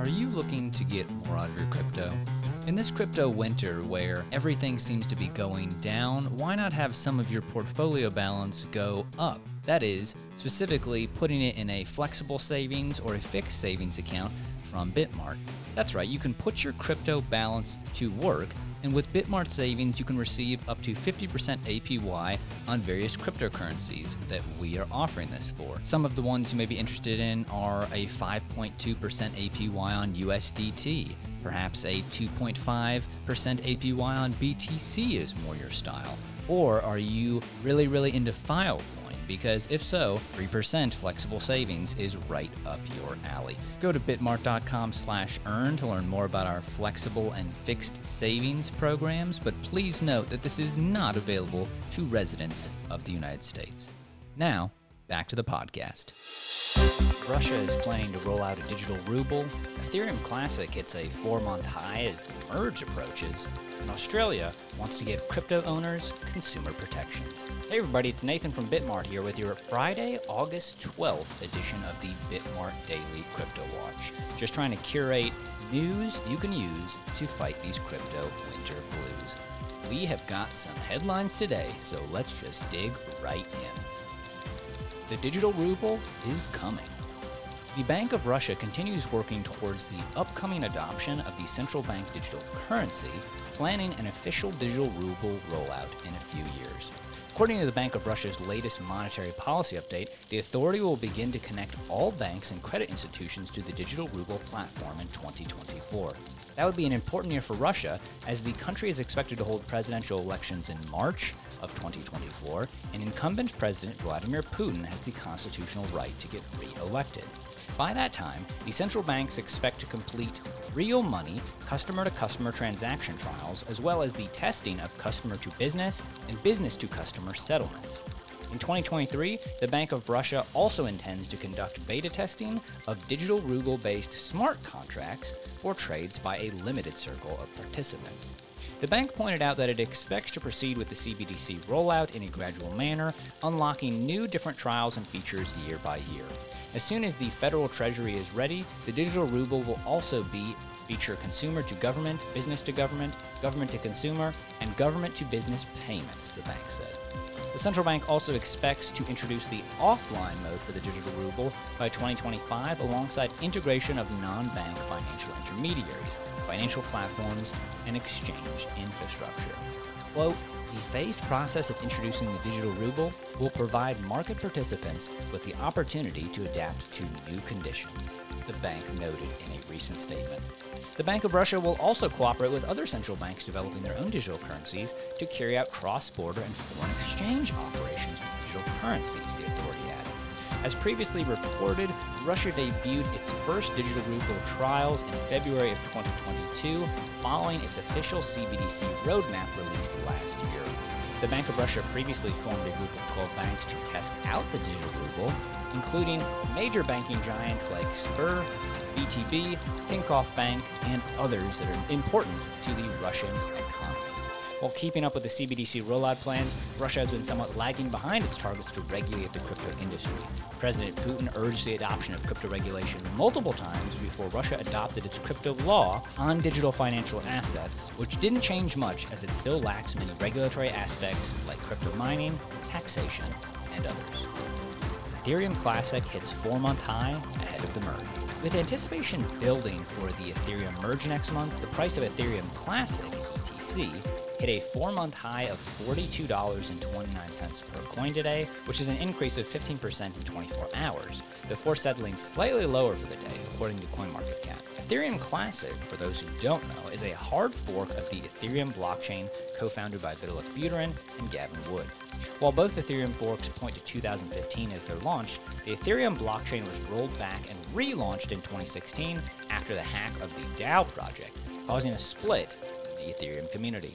Are you looking to get more out of your crypto? In this crypto winter where everything seems to be going down, why not have some of your portfolio balance go up? That is, specifically putting it in a flexible savings or a fixed savings account from Bitmart. That's right, you can put your crypto balance to work and with Bitmart savings, you can receive up to 50% APY on various cryptocurrencies that we are offering this for. Some of the ones you may be interested in are a 5.2% APY on USDT. Perhaps a 2.5% APY on BTC is more your style. Or are you really, really into Filecoin? because if so, 3% flexible savings is right up your alley. Go to bitmart.com slash earn to learn more about our flexible and fixed savings programs, but please note that this is not available to residents of the United States. Now, back to the podcast. Russia is planning to roll out a digital ruble. Ethereum Classic hits a four month high as the merge approaches. And Australia wants to give crypto owners consumer protections. Hey everybody, it's Nathan from Bitmart here with your Friday, August 12th edition of the Bitmart Daily Crypto Watch. Just trying to curate news you can use to fight these crypto winter blues. We have got some headlines today, so let's just dig right in. The digital ruble is coming. The Bank of Russia continues working towards the upcoming adoption of the central bank digital currency, planning an official digital ruble rollout in a few years. According to the Bank of Russia's latest monetary policy update, the authority will begin to connect all banks and credit institutions to the digital ruble platform in 2024. That would be an important year for Russia, as the country is expected to hold presidential elections in March of 2024, and incumbent President Vladimir Putin has the constitutional right to get re elected. By that time, the central banks expect to complete real money customer to customer transaction trials, as well as the testing of customer to business and business to customer settlements. In 2023, the Bank of Russia also intends to conduct beta testing of digital ruble based smart contracts for trades by a limited circle of participants. The bank pointed out that it expects to proceed with the CBDC rollout in a gradual manner, unlocking new different trials and features year by year. As soon as the federal treasury is ready, the digital ruble will also be feature consumer to government, business to government, government to consumer, and government to business payments, the bank said. The central bank also expects to introduce the offline mode for the digital ruble by 2025 alongside integration of non-bank financial intermediaries, financial platforms, and exchange infrastructure. Quote, the phased process of introducing the digital ruble will provide market participants with the opportunity to adapt to new conditions, the bank noted in a recent statement. The Bank of Russia will also cooperate with other central banks developing their own digital currencies to carry out cross border and foreign exchange operations with digital currencies, the authority. As previously reported, Russia debuted its first digital ruble trials in February of 2022, following its official CBDC roadmap released last year. The Bank of Russia previously formed a group of 12 banks to test out the digital ruble, including major banking giants like Sber, VTB, Tinkoff Bank, and others that are important to the Russian economy. While keeping up with the CBDC rollout plans, Russia has been somewhat lagging behind its targets to regulate the crypto industry. President Putin urged the adoption of crypto regulation multiple times before Russia adopted its crypto law on digital financial assets, which didn't change much as it still lacks many regulatory aspects like crypto mining, taxation, and others. Ethereum Classic hits four month high ahead of the merge. With anticipation building for the Ethereum merge next month, the price of Ethereum Classic, ETC, hit a four month high of $42.29 per coin today, which is an increase of 15% in 24 hours, before settling slightly lower for the day, according to CoinMarketCap. Ethereum Classic, for those who don't know, is a hard fork of the Ethereum blockchain co founded by Vitalik Buterin and Gavin Wood. While both Ethereum forks point to 2015 as their launch, the Ethereum blockchain was rolled back and relaunched in 2016 after the hack of the DAO project, causing a split in the Ethereum community.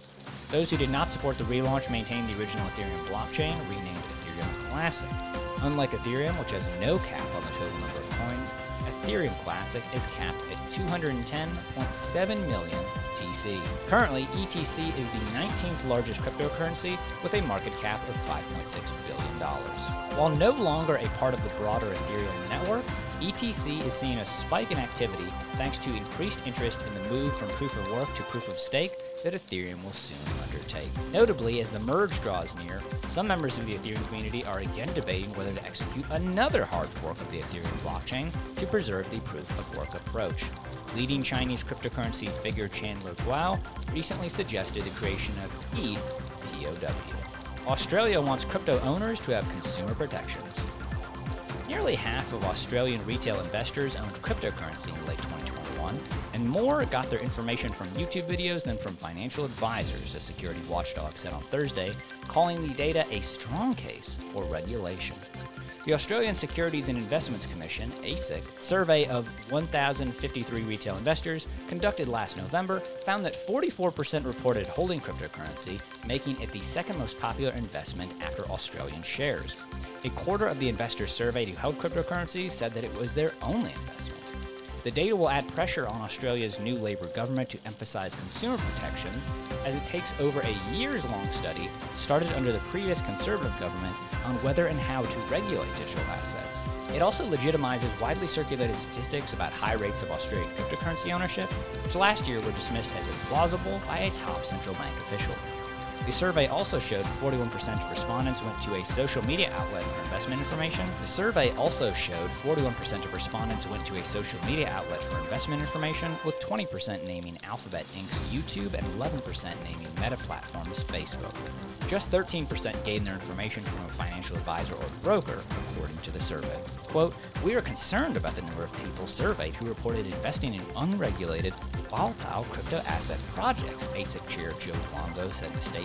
Those who did not support the relaunch maintained the original Ethereum blockchain, renamed Ethereum Classic. Unlike Ethereum, which has no cap on the total number of coins, Ethereum Classic is capped at 210.7 million TC. Currently, ETC is the 19th largest cryptocurrency with a market cap of $5.6 billion. While no longer a part of the broader Ethereum network, ETC is seeing a spike in activity thanks to increased interest in the move from proof of work to proof of stake that Ethereum will soon undertake. Notably, as the merge draws near, some members of the Ethereum community are again debating whether to execute another hard fork of the Ethereum blockchain to preserve the proof of work approach. Leading Chinese cryptocurrency figure Chandler Guo recently suggested the creation of ETH POW. Australia wants crypto owners to have consumer protections. Nearly half of Australian retail investors owned cryptocurrency in late 2021, and more got their information from YouTube videos than from financial advisors, a security watchdog said on Thursday, calling the data a strong case for regulation. The Australian Securities and Investments Commission, ASIC, survey of 1,053 retail investors conducted last November found that 44% reported holding cryptocurrency, making it the second most popular investment after Australian shares. A quarter of the investors surveyed who held cryptocurrency said that it was their only investment. The data will add pressure on Australia's new Labour government to emphasize consumer protections as it takes over a years long study started under the previous Conservative government on whether and how to regulate digital assets. It also legitimizes widely circulated statistics about high rates of Australian cryptocurrency ownership, which last year were dismissed as implausible by a top central bank official. The survey also showed 41% of respondents went to a social media outlet for investment information. The survey also showed 41% of respondents went to a social media outlet for investment information, with 20% naming Alphabet Inc.'s YouTube and 11% naming Meta Platforms' Facebook. Just 13% gained their information from a financial advisor or broker, according to the survey. Quote, We are concerned about the number of people surveyed who reported investing in unregulated, volatile crypto asset projects, ASIC chair Joe Longo said in.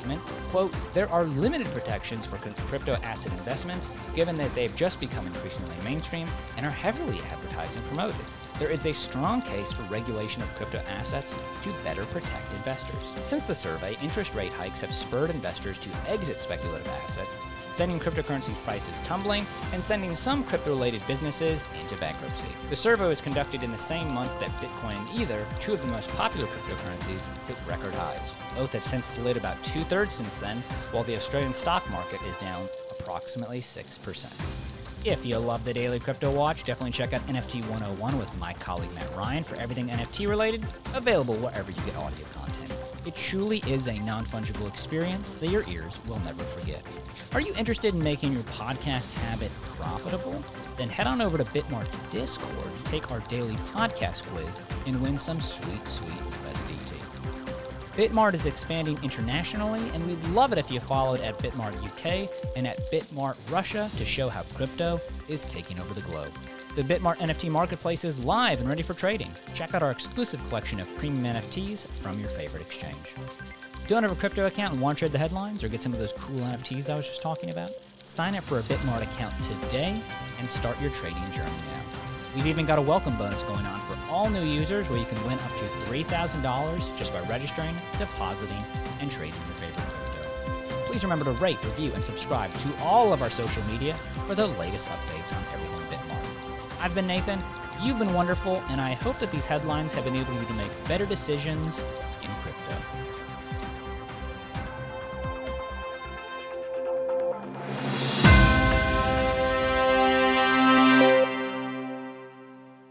Quote, There are limited protections for crypto asset investments, given that they've just become increasingly mainstream and are heavily advertised and promoted. There is a strong case for regulation of crypto assets to better protect investors. Since the survey, interest rate hikes have spurred investors to exit speculative assets sending cryptocurrency prices tumbling and sending some crypto related businesses into bankruptcy. The survey was conducted in the same month that Bitcoin and Ether, two of the most popular cryptocurrencies, hit record highs. Both have since slid about two thirds since then, while the Australian stock market is down approximately 6%. If you love the Daily Crypto Watch, definitely check out NFT 101 with my colleague Matt Ryan for everything NFT related, available wherever you get audio content. It truly is a non fungible experience that your ears will never forget. Are you interested in making your podcast habit profitable? Then head on over to Bitmart's Discord to take our daily podcast quiz and win some sweet, sweet USDT. Bitmart is expanding internationally, and we'd love it if you followed at Bitmart UK and at Bitmart Russia to show how crypto is taking over the globe. The Bitmart NFT marketplace is live and ready for trading. Check out our exclusive collection of premium NFTs from your favorite exchange. Don't have a crypto account and want to trade the headlines or get some of those cool NFTs I was just talking about? Sign up for a Bitmart account today and start your trading journey now. We've even got a welcome bonus going on for all new users where you can win up to $3,000 just by registering, depositing, and trading your favorite crypto. Please remember to rate, review, and subscribe to all of our social media for the latest updates on everything. I've been Nathan, you've been wonderful, and I hope that these headlines have enabled you to make better decisions in crypto.